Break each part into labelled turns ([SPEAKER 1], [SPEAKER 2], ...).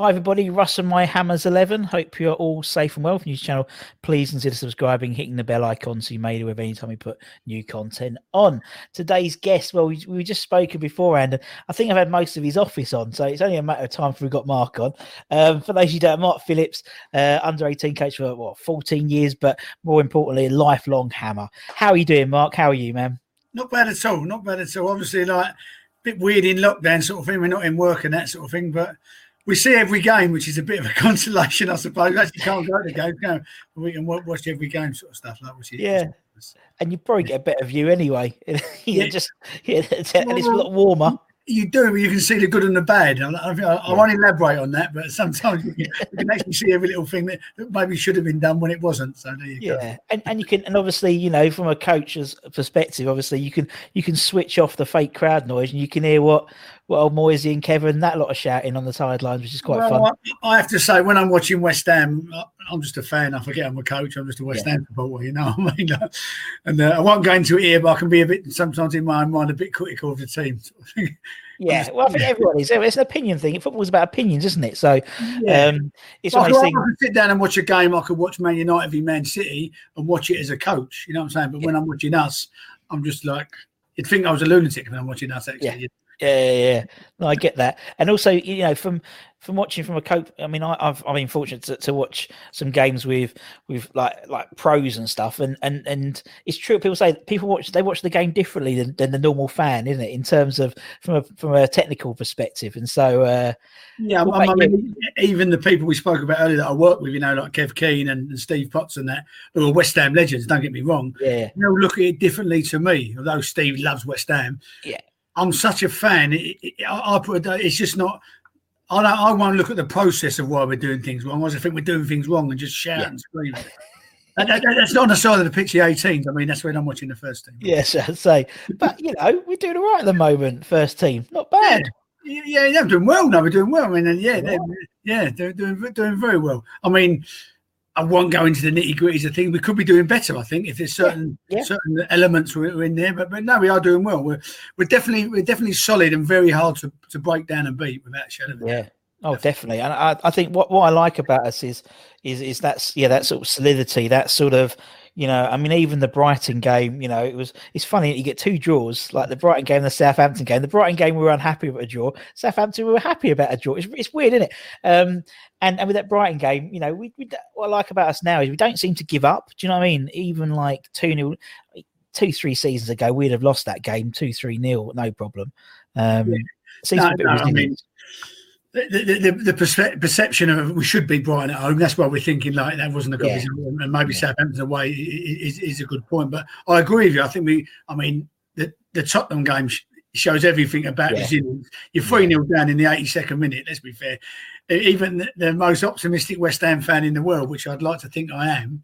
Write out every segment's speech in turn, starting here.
[SPEAKER 1] Hi everybody, Russ and my Hammers 11. Hope you're all safe and well from this channel. Please consider subscribing, hitting the bell icon so you may know anytime we put new content on. Today's guest, well, we, we just spoken beforehand, and I think I've had most of his office on, so it's only a matter of time before we got Mark on. Um, for those you don't, Mark Phillips, uh, under 18 coach for what 14 years, but more importantly, a lifelong hammer. How are you doing, Mark? How are you, man?
[SPEAKER 2] Not bad at all. Not bad at all. Obviously, like a bit weird in lockdown sort of thing. We're not in work and that sort of thing, but we see every game, which is a bit of a consolation, I suppose. We actually can't go to games, no, but we can watch every game, sort of stuff like which is
[SPEAKER 1] Yeah. And you probably get a better view anyway. yeah,
[SPEAKER 2] Yeah.
[SPEAKER 1] just yeah, and it's a lot warmer.
[SPEAKER 2] You do, but you can see the good and the bad. I, I, I won't elaborate on that, but sometimes you can, you can actually see every little thing that, that maybe should have been done when it wasn't. So there you go.
[SPEAKER 1] Yeah, and, and you can and obviously you know from a coach's perspective, obviously you can you can switch off the fake crowd noise and you can hear what what old Moyesy and Kevin that lot of shouting on the sidelines, which is quite
[SPEAKER 2] Well,
[SPEAKER 1] fun.
[SPEAKER 2] I, I have to say, when I'm watching West Ham, I'm just a fan. I forget I'm a coach. I'm just a West
[SPEAKER 1] Yeah.
[SPEAKER 2] Ham supporter, you know what I mean? And uh, I won't go into it here, but I can be a bit, sometimes in my own mind, a bit critical of the team. sort of thing.
[SPEAKER 1] Yeah, well, I think everyone is. It's an opinion thing. Football's about opinions, isn't it? So,
[SPEAKER 2] Yeah.
[SPEAKER 1] um, it's
[SPEAKER 2] Like,
[SPEAKER 1] one of those
[SPEAKER 2] I could sit down and watch a game. I could watch Man United v Man City and watch it as a coach. You know what I'm saying? But when I'm watching us, I'm just like, you'd think I was a lunatic when I'm watching us. Actually,
[SPEAKER 1] Yeah. Yeah, yeah. No, I get that. And also, you know, from from watching from a cope. I mean, I, I've I've been fortunate to, to watch some games with with like like pros and stuff, and and and it's true. People say people watch they watch the game differently than, than the normal fan, isn't it? In terms of from a from a technical perspective, and so uh,
[SPEAKER 2] Yeah, I, I mean, even the people we spoke about earlier that I work with, you know, like Kev Keen and, and Steve Potts and that, who are West Ham legends, don't get me wrong,
[SPEAKER 1] yeah,
[SPEAKER 2] they'll look at it differently to me. Although Steve loves West Ham,
[SPEAKER 1] Yeah.
[SPEAKER 2] I'm such a fan. It, it, I, I put it's just not. I don't, I won't look at the process of why we're doing things wrong. I just think we're doing things wrong and just shout
[SPEAKER 1] Yeah.
[SPEAKER 2] and scream. That- that- that's not on the side of the pitch, the 18s. I mean, that's when I'm watching the first team.
[SPEAKER 1] yes, I'd say. But you know, we're doing all right at the moment. First team, not bad.
[SPEAKER 2] Yeah, yeah, yeah, doing well. No, we're doing well. I mean, and yeah, they're, yeah, they're doing doing very well. I mean, I won't go into the nitty gritties of things. We could be doing better, I think, if there's certain
[SPEAKER 1] yeah.
[SPEAKER 2] certain elements were were in there. But but no, we are doing well. We're we're definitely we're definitely solid and very hard to, to break down and beat without shadow. of a doubt.
[SPEAKER 1] Yeah. Oh, definitely. And I, I think what, what I like about us is is is that's yeah that sort of solidity, that sort of you know. I mean, even the Brighton game, you know, it was it's funny you get two draws, like the Brighton game, the Southampton game. The Brighton game we were unhappy about a draw. Southampton we were happy about a draw. It's, it's weird, isn't it? Um, and and with that Brighton game, you know, we, we what I like about us now is we don't seem to give up. Do you know what I mean? Even like two 0 two three seasons ago, we'd have lost that game two three nil, no problem. Um, seems
[SPEAKER 2] No, no, I mean. The, the, the, the perception of we should be Brighton at home. That's why we're thinking like that wasn't a good
[SPEAKER 1] Yeah.
[SPEAKER 2] result, and maybe Southampton away is, is a good point. But I agree with you. I think we, I mean, the, the Tottenham game shows everything about
[SPEAKER 1] Yeah.
[SPEAKER 2] resilience. You're 3 0 down in the 82nd minute, let's be fair. Even the, the most optimistic West Ham fan in the world, which I'd like to think I am,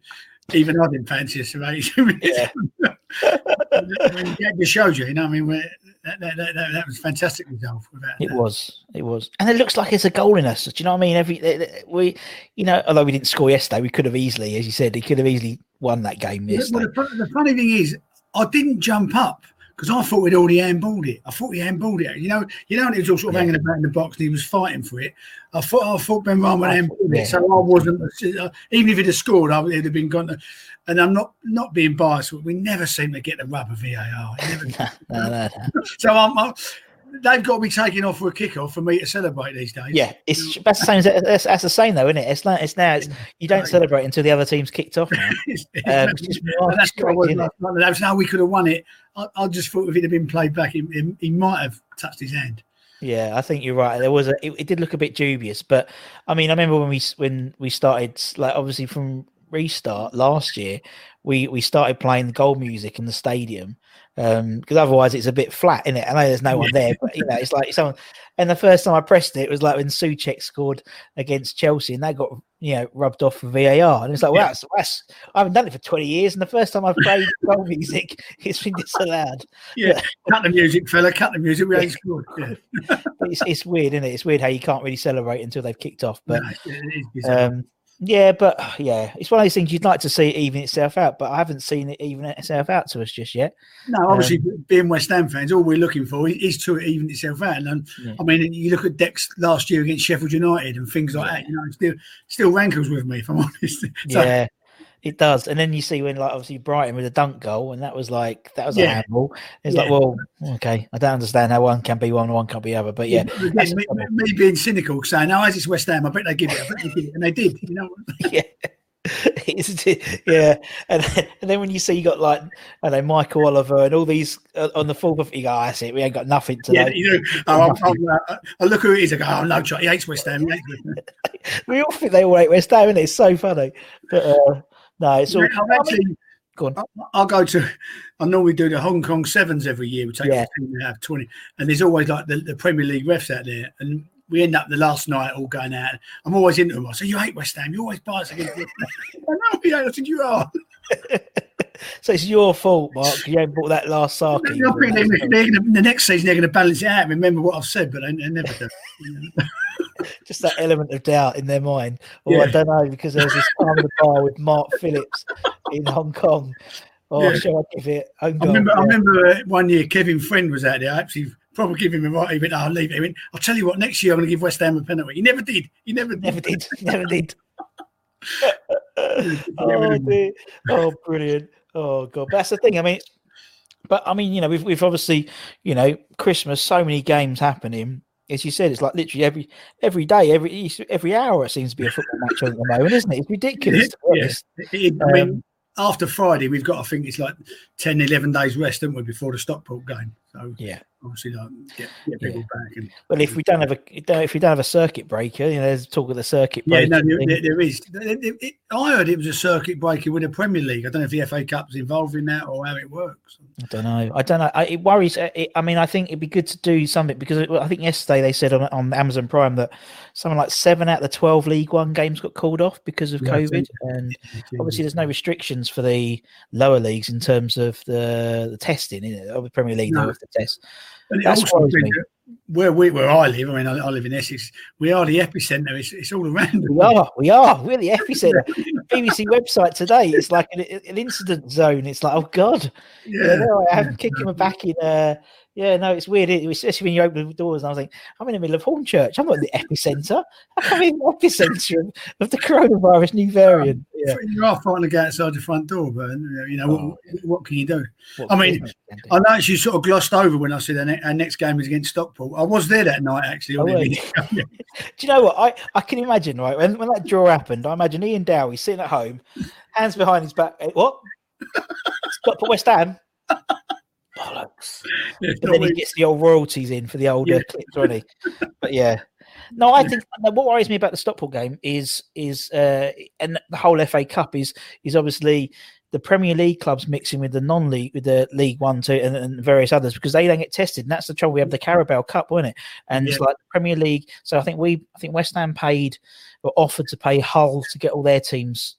[SPEAKER 2] even I didn't fancy for 82.
[SPEAKER 1] Yeah.
[SPEAKER 2] I mean, just showed you, you know. I mean, that, that, that, that, was fantastic. Without
[SPEAKER 1] It was, it was, and it looks like it's a goal in us. Do you know what I mean? Every we, you know, although we didn't score yesterday, we could have easily, as you said, he could have easily won that game
[SPEAKER 2] Well,
[SPEAKER 1] yesterday.
[SPEAKER 2] the, the funny thing is, I didn't jump up because I thought we'd already handballed it. I thought we handballed it. You know, you know, and it was all sort of
[SPEAKER 1] Yeah.
[SPEAKER 2] hanging about in the box, and he was fighting for it. I thought, I thought Benrahma
[SPEAKER 1] I-
[SPEAKER 2] handballed
[SPEAKER 1] yeah.
[SPEAKER 2] it, so I wasn't. uh, Even if he'd have scored, I would have been gone. To, and I'm not not being biased, but we never seem to get the rub of VAR. Never-
[SPEAKER 1] No, no, no.
[SPEAKER 2] so I'm, I'm, they've got to be taking off for a kickoff for me to celebrate these days.
[SPEAKER 1] Yeah, it's that's the same. That's, that's the same though, isn't it? It's like it's now. It's, you don't celebrate until the other team's kicked off. Now. Um,
[SPEAKER 2] and that's
[SPEAKER 1] it's
[SPEAKER 2] what I was
[SPEAKER 1] crazy, isn't it?
[SPEAKER 2] last night. That was how we could have won it. I, I just thought if it had been played back, he, he, he might have touched his hand.
[SPEAKER 1] Yeah, I think you're right. There was a. It, it did look a bit dubious, but I mean, I remember when we when we started, like obviously from restart last year, we we started playing the goal music in the stadium because otherwise it's a bit flat in it. I know there's no one there, but you know it's like someone. And the first time I pressed it, it was like when Souček scored against Chelsea, and they got you know rubbed off for VAR, and it's like, well,
[SPEAKER 2] Yeah.
[SPEAKER 1] that's, that's I haven't done it for 20 years, and the first time I've played goal music, it's been disallowed.
[SPEAKER 2] Yeah, cut the music, fella. Cut the music. We ain't scored. Yeah.
[SPEAKER 1] It's, it's weird, isn't it? It's weird how you can't really celebrate until they've kicked off. But
[SPEAKER 2] No,
[SPEAKER 1] um, yeah, but yeah, it's one of those things you'd like to see it even itself out, but I haven't seen it even itself out to us just yet.
[SPEAKER 2] no, obviously, being West Ham fans, all we're looking for is to even itself out. And um,
[SPEAKER 1] Yeah.
[SPEAKER 2] I mean, you look at Dex last year against Sheffield United and things like that. You know, it still still rankles with me, if I'm honest. So,
[SPEAKER 1] yeah, it does. And then you see when like obviously Brighton with a dunk goal, and that was like that was a
[SPEAKER 2] Yeah.
[SPEAKER 1] handball. It's like, well, okay, I don't understand how one can be one, and one can't be other. But yeah, the
[SPEAKER 2] me, me being cynical, saying, "No, as it's West Ham, I bet they give it. I bet they give it," and they did. You know,
[SPEAKER 1] yeah. Yeah, and then, and then when you see you got like I don't know Michael Oliver and all these uh, on the full, you go, oh, that's it. We ain't got nothing to
[SPEAKER 2] yeah,
[SPEAKER 1] know.
[SPEAKER 2] you know. Oh, I'm, I'm, uh, I look who it is. I go, "Oh no, John, he hates West Ham." Hates
[SPEAKER 1] we all think they all hate West Ham, and it's so funny. But uh, no, it's all.
[SPEAKER 2] I've
[SPEAKER 1] I mean,
[SPEAKER 2] actually,
[SPEAKER 1] go on.
[SPEAKER 2] I'll go to. I normally do the Hong Kong Sevens every year. We take
[SPEAKER 1] Yeah.
[SPEAKER 2] a team we have twenty, and there's always like the, the Premier League refs out there, and we end up the last night all going out. I'm always into them. I say, "You hate West Ham. You always bias against I know hate. I said, "You are."
[SPEAKER 1] So it's your fault, Mark. You haven't bought that last
[SPEAKER 2] I
[SPEAKER 1] Saki.
[SPEAKER 2] think they're, they're gonna, the next season they're going to balance it out. Remember what I've said, but they, they never do. You know?
[SPEAKER 1] Just that element of doubt in their mind. Or I don't know because there was this time in the bar with Mark Phillips in Hong Kong. Oh,
[SPEAKER 2] Yeah.
[SPEAKER 1] shall I give it? Home
[SPEAKER 2] I remember, I remember uh, one year Kevin Friend was out there. I actually probably give him a right. He went, "I'll leave it." He went, "I'll tell you what. Next year I'm going to give West Ham a penalty." He never did. He never,
[SPEAKER 1] Never did. Never did. Oh, dear. oh, brilliant. Oh, God. But that's the thing. I mean, but I mean, you know, we've, we've obviously, you know, Christmas, so many games happening. As you said, it's like literally every every day, every every hour, it seems to be a football match at the moment, isn't it? It's ridiculous. Be
[SPEAKER 2] Yeah. It- I mean,
[SPEAKER 1] Um,
[SPEAKER 2] after Friday, we've got, I think it's like 10, 11 days rest, haven't we, before the Stockport game? So
[SPEAKER 1] Yeah.
[SPEAKER 2] obviously, like, get, get people back. And
[SPEAKER 1] Well, if we don't have a if we don't have a circuit breaker, you know, there's talk of the circuit
[SPEAKER 2] yeah,
[SPEAKER 1] breaker.
[SPEAKER 2] no, there, there- is. It- it- I heard it was a circuit breaker with the Premier League. I don't know if the FA Cup's involved in that or how it works.
[SPEAKER 1] I don't know. I don't know. I, it worries. uh, It, I mean, I think it'd be good to do something because I think yesterday they said on, on Amazon Prime that something like seven out of the twelve League One games got called off because of
[SPEAKER 2] Yeah,
[SPEAKER 1] COVID, and obviously there's no restrictions for the lower leagues in terms of the the testing. In of the Premier League,
[SPEAKER 2] No.
[SPEAKER 1] Have to test. That's
[SPEAKER 2] also
[SPEAKER 1] worries
[SPEAKER 2] means
[SPEAKER 1] me.
[SPEAKER 2] that where we where I live, I mean, I, I live in Essex. We are the epicenter. It's, it's all around.
[SPEAKER 1] We are, we are, we're the epicenter. BBC website today is like an, an incident zone. It's like, oh god, yeah, I am kicking my back in. Uh, yeah, no, it's weird, it- especially when you open the doors. And I was like, I'm in the middle of Hornchurch. I'm not in the epicenter. I'm in the epicenter of, of the coronavirus new variant. Yeah.
[SPEAKER 2] You are fighting to get outside the front door, but you know
[SPEAKER 1] Oh,
[SPEAKER 2] what, what can you do?
[SPEAKER 1] What
[SPEAKER 2] I mean,
[SPEAKER 1] business can do.
[SPEAKER 2] I know you sort of glossed over when I said our, ne- our next game is against Stockport. I was there that night actually.
[SPEAKER 1] Oh,
[SPEAKER 2] on the
[SPEAKER 1] were
[SPEAKER 2] video.
[SPEAKER 1] Do you know what? I, I can imagine, right? When, when that draw happened, I imagine Ian Dowie sitting at home, hands behind his back. eh, What? Stop for West Ham? Bollocks.
[SPEAKER 2] It's
[SPEAKER 1] And then he gets the old royalties in for the older
[SPEAKER 2] Yeah.
[SPEAKER 1] clips, doesn't he? But yeah. No, I think what worries me about the Stockport game is is uh and the whole FA Cup is is obviously the Premier League clubs mixing with the non-league with the League One, Two, and, and various others because they don't get tested. And that's the trouble. We have the Carabao Cup, wasn't it? And it's like the Premier League. So I think we, I think West Ham paid or offered to pay Hull to get all their teams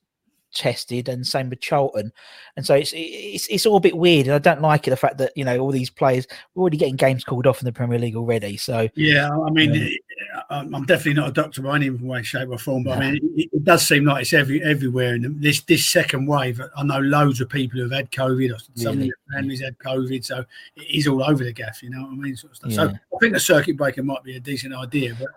[SPEAKER 1] tested, and same with Charlton. And so it's it's it's all a bit weird, and I don't like it. The fact that you know all these players we're already getting games called off in the Premier League already. So
[SPEAKER 2] yeah, I mean, um, I'm definitely not a doctor by any way, shape, or form, but I mean, it, it, does seem like it's every everywhere. And this this second wave, I know loads of people who've had COVID, or some really? families had COVID, so it is all over the gaff. You know what I mean? Sort of stuff. Yeah. So I think the circuit breaker might be a decent idea, but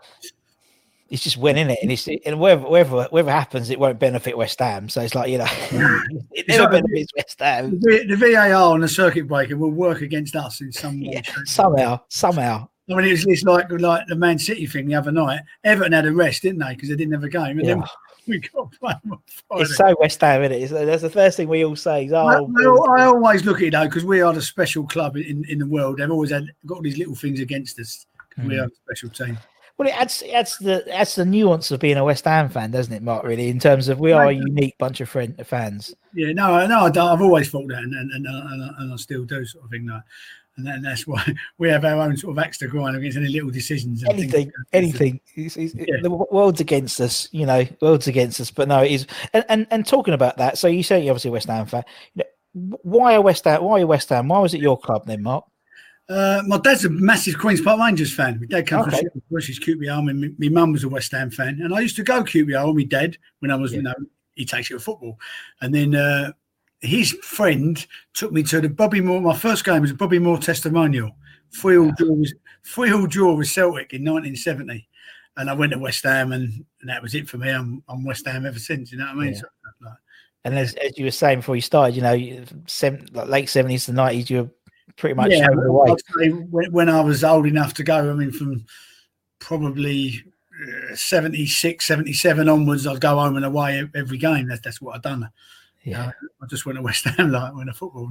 [SPEAKER 1] it's just winning it, and it's and whatever whatever whatever happens, it won't benefit West Ham. So it's like you know, it never so benefits West Ham.
[SPEAKER 2] The, the, VAR and the circuit breaker will work against us in some way.
[SPEAKER 1] Yeah, somehow, somehow.
[SPEAKER 2] I mean, it was it's like like the Man City thing the other night. Everton had a rest, didn't they? Because they didn't have a game, and yeah. then we got
[SPEAKER 1] It's so West Ham, isn't it? That's the first thing we all say. Is, oh,
[SPEAKER 2] I, I, always look at it though because we are the special club in, in the world. They've always had got these little things against us because mm. we hmm. are a special team.
[SPEAKER 1] Well, it adds it adds the adds the nuance of being a West Ham fan, doesn't it, Mark? Really, in terms of we are a unique bunch of friend, fans.
[SPEAKER 2] Yeah, no, no, I have always thought that, and and, and, and, and I still do, sort of thing. Like, and, and that's why we have our own sort of axe to grind against any little decisions.
[SPEAKER 1] anything, anything. It's, it's, yeah. The world's against us, you know. World's against us, but no, it is. And, and and talking about that, so you say you're obviously a West Ham fan. You know, why a West Ham? Why a West Ham? Why was it your club then, Mark?
[SPEAKER 2] Uh, my dad's a massive Queens Park Rangers fan. My dad came okay. from British QPR, and my mum was a West Ham fan. And I used to go QPR with my dad when I was, yeah. you know, he takes you to football. And then uh, his friend took me to the Bobby Moore. My first game was a Bobby Moore testimonial. Freehold draw was freehold draw with Celtic in 1970, and I went to West Ham, and, and that was it for me. I'm, I'm West Ham ever since. You know what I mean? Yeah. So, like,
[SPEAKER 1] and as, as you were saying before you started, you know, seven, like late 70s to 90s, you were pretty much yeah,
[SPEAKER 2] when, when, I was old enough to go, I mean, from probably uh, 76, 77 onwards, I'd go home and away every game. That's, that's what I'd done. Yeah, I just went to West Ham like when I football.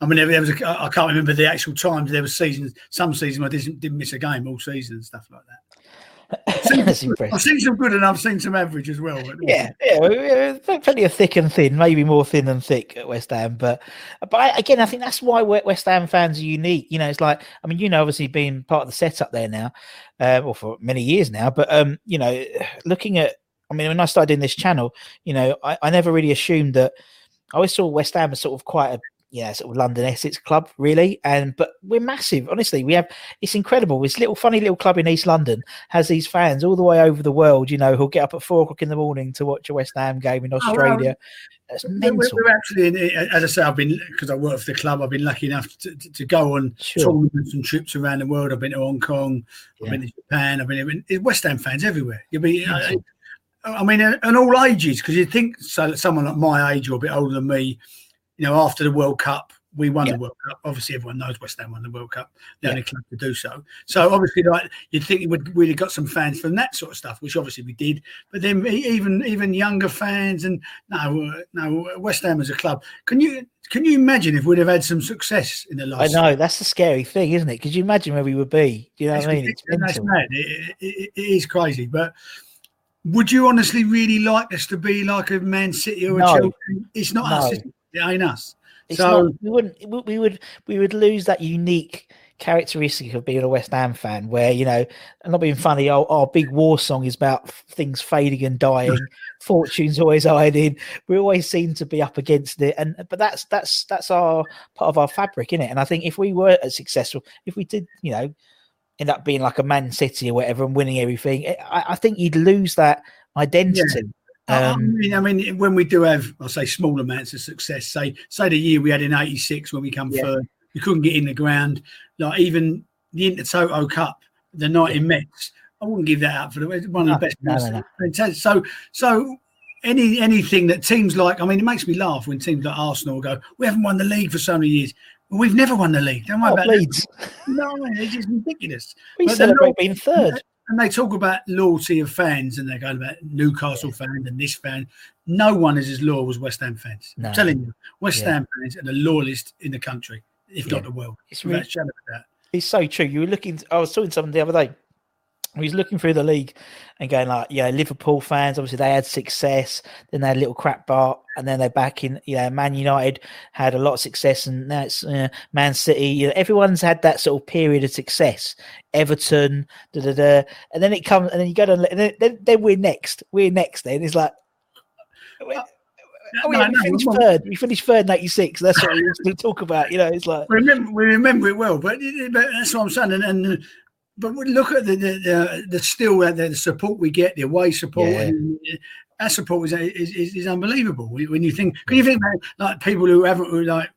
[SPEAKER 2] I mean, there was a, I can't remember the actual times. There was seasons, some seasons I didn't, didn't miss a game all season and stuff like that. I've seen some good and I've seen some average as well.
[SPEAKER 1] Yeah, yeah, plenty of thick and thin, maybe more thin than thick at West Ham. But but I, again, I think that's why West Ham fans are unique. You know, it's like I mean, you know, obviously being part of the setup there now, um, or for many years now. But um, you know, looking at, I mean, when I started in this channel, you know, I, I never really assumed that. I always saw West Ham as sort of quite a yeah, sort of London Essex club, really. And but we're massive, honestly. We have it's incredible. This little funny little club in East London has these fans all the way over the world. You know, who'll get up at four o'clock in the morning to watch a West Ham game in oh, Australia. Oh, mental.
[SPEAKER 2] We're, actually, in, eh, as I say, I've been because I work for the club. I've been lucky enough to, to, to go on sure. tournaments and trips around the world. I've been to Hong Kong. I've been to Japan. I've been, been West Ham fans everywhere. You'll be. I mean, and all ages, because you think so. Someone like my age or a bit older than me, you know, after the World Cup, we won the World Cup. Obviously, everyone knows West Ham won the World Cup, the only club to do so. So obviously, like you'd think we'd really got some fans from that sort of stuff, which obviously we did. But then even even younger fans and no, uh, no West Ham as a club. Can you can you imagine if we'd have had some success in the last?
[SPEAKER 1] I know that's the scary thing, isn't it? Because you imagine where we would be. Do you know it's what I mean? It's
[SPEAKER 2] that's mad. It, it, it is crazy, but. Would you honestly really like us to be like a Man City or a no. Chelsea? It's not no. us. It ain't us.
[SPEAKER 1] It's so not, we wouldn't we would we would lose that unique characteristic of being a West Ham fan, where you know, and not being funny, our, our big war song is about things fading and dying, fortunes always hiding. We always seem to be up against it, and but that's that's that's our part of our fabric, isn't it? And I think if we were as successful, if we did, you know, end up being like a Man City or whatever and winning everything, I, I think you'd lose that identity. Yeah.
[SPEAKER 2] Um, I mean, I mean, when we do have, I'll say, small amounts of success, say, say the year we had in '86 when we come yeah. third, we couldn't get in the ground. Like even the Intertoto Cup, the night in Metz, I wouldn't give that up for the one of the best. No, no, no. So, so any anything that teams like, I mean, it makes me laugh when teams like Arsenal go, "We haven't won the league for so many years." We've never won the league. Don't worry oh, about Leeds. No, it's just ridiculous.
[SPEAKER 1] We but celebrate being third
[SPEAKER 2] and they talk about loyalty of fans and they're going about Newcastle yeah. fan and this fan. No one is as loyal as West Ham fans. No. I'm telling you, West yeah. Ham fans are the loyalist in the country, if yeah. not the world. It's really,
[SPEAKER 1] It's so true. You were looking, I was talking to someone the other day he was looking through the league and going like, yeah, Liverpool fans, obviously they had success, then they had a little crap bar, and then they're back in, you know, Man United had a lot of success, and that's uh, Man City. You know, everyone's had that sort of period of success. Everton, da da da, and then it comes, and then you go to, and then, then, then we're next, we're next. Then it's like, oh,
[SPEAKER 2] No,
[SPEAKER 1] yeah,
[SPEAKER 2] no,
[SPEAKER 1] we finished
[SPEAKER 2] well-
[SPEAKER 1] third. We finished third in '86. That's what we used to talk about. You know, it's like
[SPEAKER 2] we remember we remember it well, but, but that's what I'm saying. And, and but look at the the, the, the still the, the support we get, the away support.
[SPEAKER 1] Yeah.
[SPEAKER 2] And, uh, that support is, is, is, unbelievable. When you think, can you think about like people who haven't who like,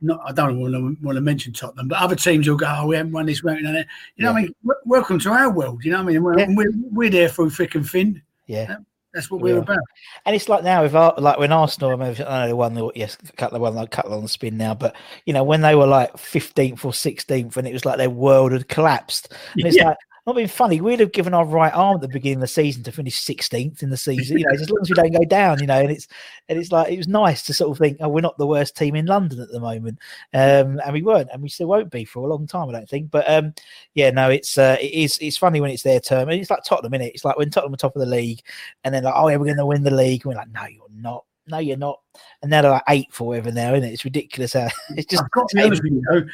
[SPEAKER 2] not I don't want to want to mention Tottenham, but other teams will go, oh, we haven't won this, we haven't done. You know, what I mean, W- welcome to our world. You know, what I mean, we're,
[SPEAKER 1] Yeah.
[SPEAKER 2] we're, we're there through thick and thin.
[SPEAKER 1] yeah.
[SPEAKER 2] That's what
[SPEAKER 1] We
[SPEAKER 2] we're about.
[SPEAKER 1] And it's like now, if like when Arsenal, I, mean, I know they won, the, yes, a couple of won, like, a couple on the spin now, but you know when they were like fifteenth or sixteenth, and it was like their world had collapsed, and it's
[SPEAKER 2] Yeah.
[SPEAKER 1] like not being funny. We'd have given our right arm at the beginning of the season to finish sixteenth in the season, you know, as long as we don't go down, you know. And it's and it's like it was nice to sort of think, oh, we're not the worst team in London at the moment, um, and we weren't, and we still won't be for a long time, I don't think. But um, yeah, no, it's uh, it is it's funny when it's their term, and it's like Tottenham, is It's like when Tottenham are top of the league, and then like, oh yeah, we're going to win the league, and we're like, no, you're not. No, you're not. And now they're like eighth or whatever now, isn't it? It's ridiculous. How it's just
[SPEAKER 2] I've got to be honest with you,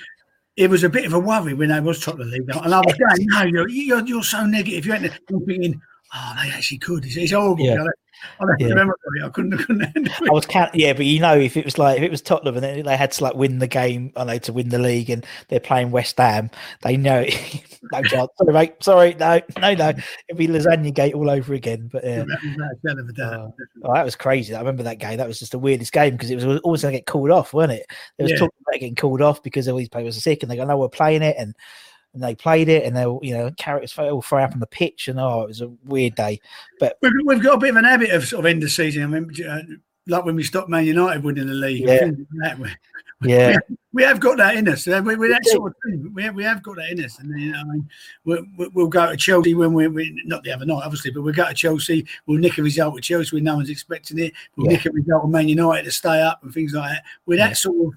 [SPEAKER 2] it was a bit of a worry when I was top of the league. And I was going, no, you're, you're, you're so negative. You're thinking, oh, they actually could. It's, it's horrible.
[SPEAKER 1] Yeah.
[SPEAKER 2] I don't, I don't
[SPEAKER 1] Yeah.
[SPEAKER 2] remember. I couldn't, I couldn't
[SPEAKER 1] I was count, yeah, but you know, if it was like if it was Tottenham and then they had to like win the game, uh, I know to win the league, and they're playing West Ham, they know no chance. Sorry, mate. Sorry, no, no, no. It'd be lasagna gate all over again. But yeah,
[SPEAKER 2] That was a hell of a day.
[SPEAKER 1] Oh. oh, that was crazy. I remember that game. That was just the weirdest game because it was always going to get called off, wasn't it? There was
[SPEAKER 2] Yeah.
[SPEAKER 1] talk about it getting called off because all these players were sick, and they go, "No, we're playing it," and and they played it, and they, were, you know, characters all throw up on the pitch, and oh, it was a weird day. But
[SPEAKER 2] We've, we've got a bit of an habit of sort of end of season. I mean, uh, like when we stopped Man United winning the league.
[SPEAKER 1] Yeah.
[SPEAKER 2] that. We-
[SPEAKER 1] yeah,
[SPEAKER 2] We have got that in us. We, we're that sort of thing. We have, we have got that in us. And then, you know, I mean, we'll, we'll- we'll go to Chelsea when we're, we not the other night, obviously, but we'll go to Chelsea. We'll nick a result with Chelsea when no one's expecting it. We'll
[SPEAKER 1] Yeah.
[SPEAKER 2] nick a result with Man United to stay up and things like that. We're that
[SPEAKER 1] Yeah.
[SPEAKER 2] sort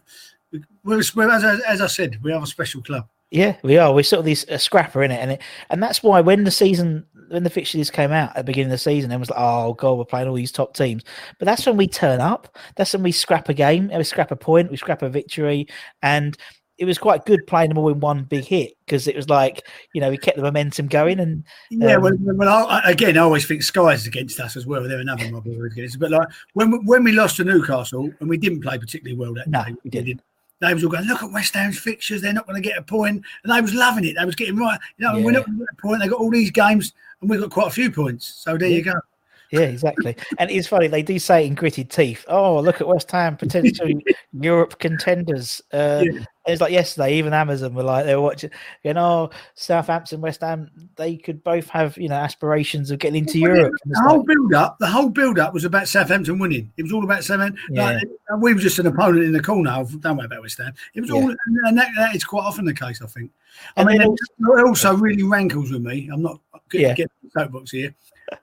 [SPEAKER 2] of. We're, as, I, as I said, we have a special club.
[SPEAKER 1] Yeah, we are. We're sort of this a scrapper in it, and it, and that's why when the season, when the fixtures came out at the beginning of the season, it was like, oh god, we're playing all these top teams. But that's when we turn up. That's when we scrap a game, we scrap a point, we scrap a victory, and it was quite good playing them all in one big hit because it was like you know we kept the momentum going, and
[SPEAKER 2] Yeah,
[SPEAKER 1] Um,
[SPEAKER 2] well, well I, again, I always think Sky's against us as well. They're another mob against us. But like when we- when we lost to Newcastle and we didn't play particularly well that
[SPEAKER 1] No,
[SPEAKER 2] day,
[SPEAKER 1] we didn't.
[SPEAKER 2] They was all going, look at West Ham's fixtures. They're not going to get a point, and they was loving it. They was getting right. You know, we're not going to get a point. They got all these games, and we got quite a few points. So there you go.
[SPEAKER 1] yeah, exactly. and it's funny they do say in gritted teeth. Oh, look at West Ham potentially Europe contenders. Uh,
[SPEAKER 2] Yeah.
[SPEAKER 1] It's like yesterday, even Amazon were like they were watching, you know, oh, Southampton, West Ham, they could both have you know aspirations of getting into
[SPEAKER 2] Well,
[SPEAKER 1] Europe.
[SPEAKER 2] The whole
[SPEAKER 1] like,
[SPEAKER 2] build up, the whole build up was about Southampton winning. It was all about Southampton. Like, we were just an opponent in the corner. Of, don't worry about West Ham. It was
[SPEAKER 1] Yeah.
[SPEAKER 2] all, and that, that is quite often the case, I think. I
[SPEAKER 1] And
[SPEAKER 2] mean,
[SPEAKER 1] then
[SPEAKER 2] it also really rankles with me. I'm not getting
[SPEAKER 1] Yeah.
[SPEAKER 2] yeah. get the soapbox here.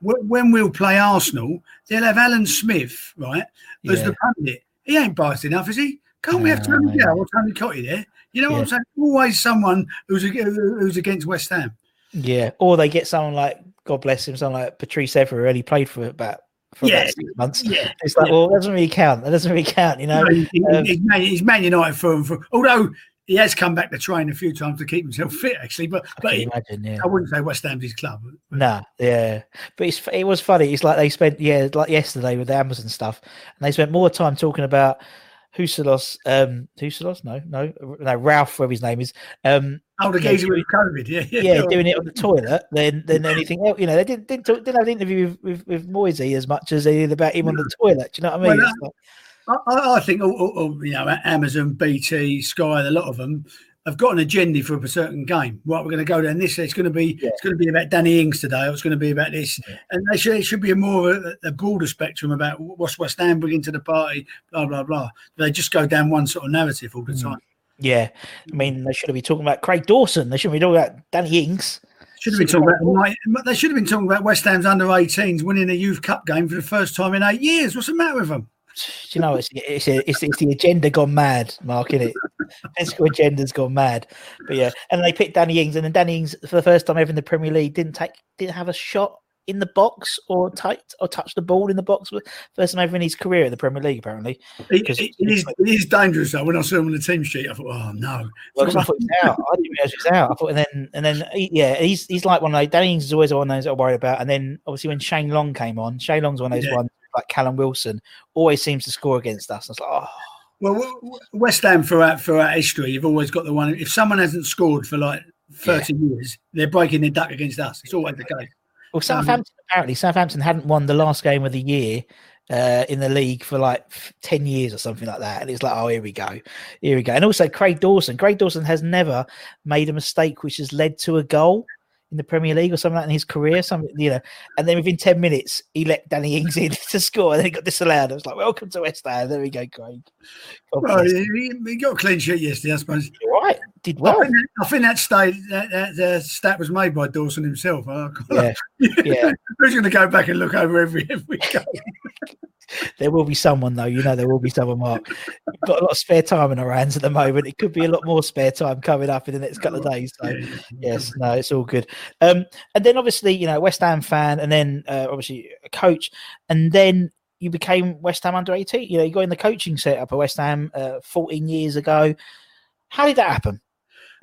[SPEAKER 2] When when we'll play Arsenal, they'll have Alan Smith, right, as
[SPEAKER 1] Yeah.
[SPEAKER 2] the pundit. He ain't biased enough, is he? Can't we have Tony
[SPEAKER 1] yeah.
[SPEAKER 2] Gow or Tony Cottee there? You know what
[SPEAKER 1] Yeah.
[SPEAKER 2] I'm saying? Always someone who's who's against West Ham.
[SPEAKER 1] yeah, or they get someone like God bless him, someone like Patrice Evra, who only played for about for
[SPEAKER 2] Yeah.
[SPEAKER 1] about six months.
[SPEAKER 2] Yeah.
[SPEAKER 1] It's like,
[SPEAKER 2] Yeah.
[SPEAKER 1] well, that doesn't really count. That doesn't really count, you know.
[SPEAKER 2] No, he-
[SPEAKER 1] um,
[SPEAKER 2] he's, Man, he's Man United for, for although he has come back to train a few times to keep himself fit, actually. But
[SPEAKER 1] I
[SPEAKER 2] but
[SPEAKER 1] imagine, yeah.
[SPEAKER 2] I wouldn't say West Ham's his club.
[SPEAKER 1] Nah, yeah, but it's it was funny. It's like they spent yeah, like yesterday with the Amazon stuff, and they spent more time talking about Huselos, um, Huselos, no, no, no, Ralph, whatever his name is, um,
[SPEAKER 2] Oh, the
[SPEAKER 1] Yeah, doing-
[SPEAKER 2] with COVID, yeah, yeah,
[SPEAKER 1] yeah, doing it on the toilet than than anything else. You know, they didn't didn't, talk, didn't have an interview with, with, with Moyesy as much as they did about him on the toilet. Do you know what I mean?
[SPEAKER 2] Well,
[SPEAKER 1] It's like-
[SPEAKER 2] I, I- I think all, all, all, you know Amazon, BT, Sky, a lot of them have got an agenda for a certain game. Right, we're going to go down this it's going to be it's going to be about Danny Ings today. Or it's going to be about this, and they should, it should be a more of a, a broader spectrum about what's West Ham bringing to the party. Blah blah blah. They just go down one sort of narrative all the
[SPEAKER 1] Mm.
[SPEAKER 2] time.
[SPEAKER 1] yeah, I mean, they should have been talking about Craig Dawson. They shouldn't be talking about Danny Ings.
[SPEAKER 2] Should have been talking about. They should have been talking about West Ham's under 18s winning a youth cup game for the first time in eight years. What's the matter with them?
[SPEAKER 1] Do you know, it's it's, it's, it's the agenda gone mad, Mark, isn't it? Political agenda's gone mad. But yeah, and they picked Danny Ings, and then Danny Ings, for the first time ever in the Premier League, didn't take, didn't have a shot in the box or touch or touch the ball in the box. First time ever in his career in the Premier League, apparently.
[SPEAKER 2] It, it, it, is, it is dangerous though. When I saw him on the team sheet, I thought, oh no.
[SPEAKER 1] Well, I thought he was out. I didn't realize he was out. I thought, and then and then yeah, he's he's like one of those. Danny Ings is always one of those I'm worried about. And then obviously when Shane Long came on, Shane Long's one of those
[SPEAKER 2] Yeah.
[SPEAKER 1] ones like Callum Wilson always seems to score against us. And it's like, oh,
[SPEAKER 2] Well, West Ham throughout throughout history, you've always got the one. If someone hasn't scored for like thirty years, they're breaking their duck against us. It's always the case.
[SPEAKER 1] Well, Southampton apparently Southampton hadn't won the last game of the year uh, in the league for like ten years or something like that, and it's like, oh, here we go, here we go. And also Craig Dawson. Craig Dawson has never made a mistake which has led to a goal in the Premier League or something like that in his career. Something you know, and then within ten minutes he let Danny Ings in to score, and then he got disallowed. I was like, welcome to West Ham. There we go, Craig.
[SPEAKER 2] Well, he, he got a clean sheet yesterday, I suppose.
[SPEAKER 1] You're right, did
[SPEAKER 2] I think, I think that state that, that, that stat was made by Dawson himself. I-
[SPEAKER 1] Yeah, yeah.
[SPEAKER 2] Who's going to go back and look over every every game?
[SPEAKER 1] There will be someone though. You know there will be someone. Mark, We've got a lot of spare time in our hands at the moment. It could be a lot more spare time coming up in the next couple of days. So yes, no, it's all good. Um, and then obviously you know West Ham fan, and then uh, obviously a coach, and then you became West Ham under eighteen. You know you got in the coaching setup at West Ham uh, fourteen years ago. How did that happen?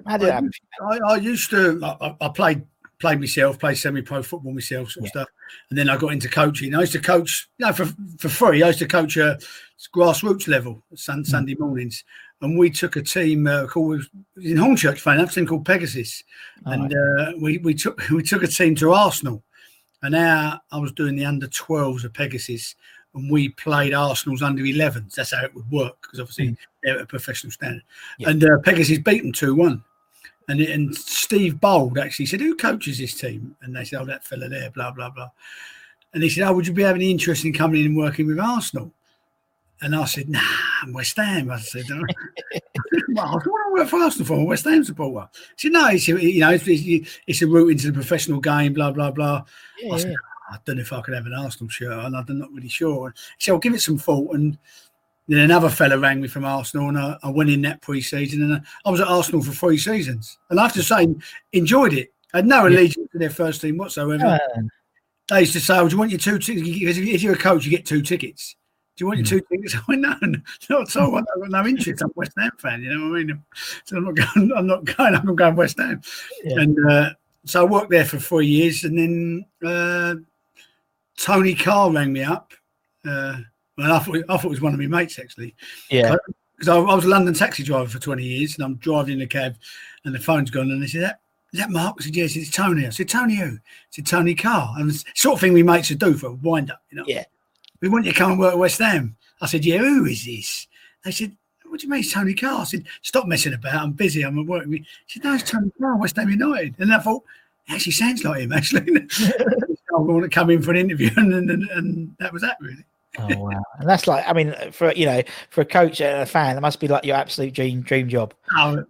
[SPEAKER 1] That happen?
[SPEAKER 2] I, I used to. I, I- I played played myself, played semi-pro football myself, sort of stuff, and then I got into coaching. I used to coach, you know, for for free. I used to coach a grassroots level sun,
[SPEAKER 1] Mm.
[SPEAKER 2] Sunday mornings, and we took a team uh, called in Hornchurch, enough, a team called Pegasus, and uh, we we took we took a team to Arsenal, and now I was doing the under 12s of Pegasus. And we played Arsenal's under 11s. That's how it would work because obviously they're at a professional standard.
[SPEAKER 1] Yeah.
[SPEAKER 2] And uh, Pegasus beat them 2 1. And, and Steve Bould actually said, Who coaches this team? And they said, Oh, that fella there, blah, blah, blah. And he said, Oh, would you be having any interest in coming in and working with Arsenal? And I said, Nah, I'm West Ham. I said, well, I want to work for Arsenal for a West Ham supporter. He said, No, said, you know, it's, it's, it's a route into the professional game, blah, blah, blah.
[SPEAKER 1] Yeah,
[SPEAKER 2] I said,
[SPEAKER 1] yeah.
[SPEAKER 2] I don't know if I could have an Arsenal shirt on. I'm not really sure. He said, I'll give it some thought. And then another fella rang me from Arsenal, and I, I went in that pre-season, and I, I was at Arsenal for three seasons. And I have to say, enjoyed it. I had no allegiance to their first team whatsoever.
[SPEAKER 1] Man.
[SPEAKER 2] They used to say, oh, "Do you want your two tickets? Because if you're a coach, you get two tickets. Do you want your
[SPEAKER 1] Hmm.
[SPEAKER 2] two tickets?" I went, "No, no, not at all. I've got no interest. I'm a West Ham fan. You know what I mean? So I'm not going. I'm not going. I'm going West Ham."
[SPEAKER 1] Yeah.
[SPEAKER 2] And uh, so I worked there for three years, and then uh, Tony Carr rang me up. Uh, and I thought I thought it was one of my mates actually
[SPEAKER 1] yeah.
[SPEAKER 2] because I, I was a London taxi driver for 20 years and I'm driving in a cab and the phone's gone and they said, that, is that Mark? I said, yes, it's Tony. I said, Tony who? I said, Tony Carr. And it's sort of thing we mates would do for a wind up, you know.
[SPEAKER 1] Yeah.
[SPEAKER 2] We want you to come and work at West Ham. I said, yeah, who is this? They said, what do you mean it's Tony Carr? I said, stop messing about. I'm busy. I'm at work. He said, no, it's Tony Carr, West Ham United. And I thought, it actually sounds like him, actually. I want to come in for an interview. And, and, and, and that was that, really.
[SPEAKER 1] Oh wow! And that's like, I mean, for you know, for a coach and a fan, that must be like your absolute dream dream job.
[SPEAKER 2] Oh,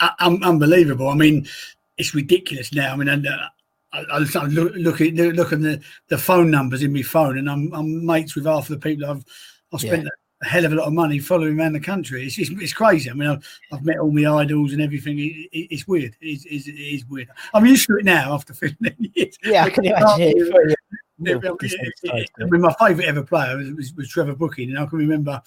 [SPEAKER 2] uh, un- unbelievable. I mean, it's ridiculous now. I mean, and, uh, I, I I look, look at look at the, the phone numbers in my phone, and I'm, I'm mates with half of the people I've I've spent a hell of a lot of money following around the country. It's it's, it's crazy. I mean, I've, I've met all my idols and everything. It, it, it's weird. It's, it's, it is weird. I'm used to it now after 15 years.
[SPEAKER 1] Yeah, I can imagine. It.
[SPEAKER 2] Yeah,
[SPEAKER 1] For you.
[SPEAKER 2] yeah,
[SPEAKER 1] Little
[SPEAKER 2] but it- it-
[SPEAKER 1] desensitized
[SPEAKER 2] it-
[SPEAKER 1] to
[SPEAKER 2] I mean, my favourite ever player was, was, was Trevor Brooking, and I can remember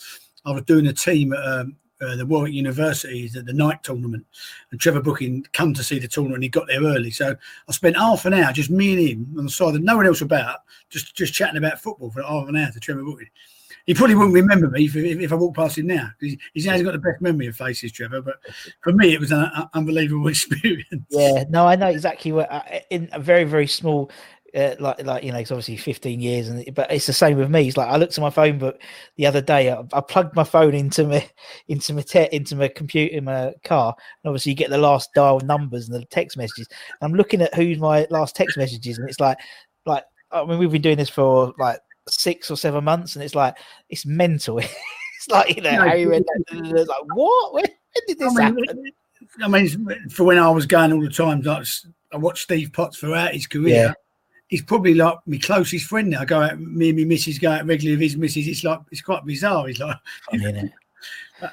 [SPEAKER 2] I was doing a team at um, uh, the Warwick University at the night tournament, and Trevor Brooking come to see the tournament. and He got there early, so I spent half an hour just me and him on the side, and no one else about, just just chatting about football for half an hour to Trevor Brooking. He probably wouldn't remember me if, if, if I walked past him now. He's, he's got the best memory of faces, Trevor. But for me, it was an un- unbelievable experience.
[SPEAKER 1] Yeah, no, I know exactly what. Uh, in a very very small. Uh, like, like you know, it's obviously 15 years, and but it's the same with me. It's like I looked at my phone book the other day. I, I plugged my phone into my into my te- into my computer in my car, and obviously you get the last dial numbers and the text messages. And I'm looking at who's my last text messages, and it's like, like I mean, we've been doing this for like six or seven months, and it's like it's mental. it's like you know,
[SPEAKER 2] No,
[SPEAKER 1] Harry read that, like what? When, when did this
[SPEAKER 2] I mean,
[SPEAKER 1] happen?
[SPEAKER 2] I mean, for when I was going all the time, like I watched Steve Potts throughout his career.
[SPEAKER 1] Yeah.
[SPEAKER 2] He's probably like my closest friend now. I go out, me and my missus go out regularly with his missus. It's like it's quite bizarre. He's like,
[SPEAKER 1] funny, innit?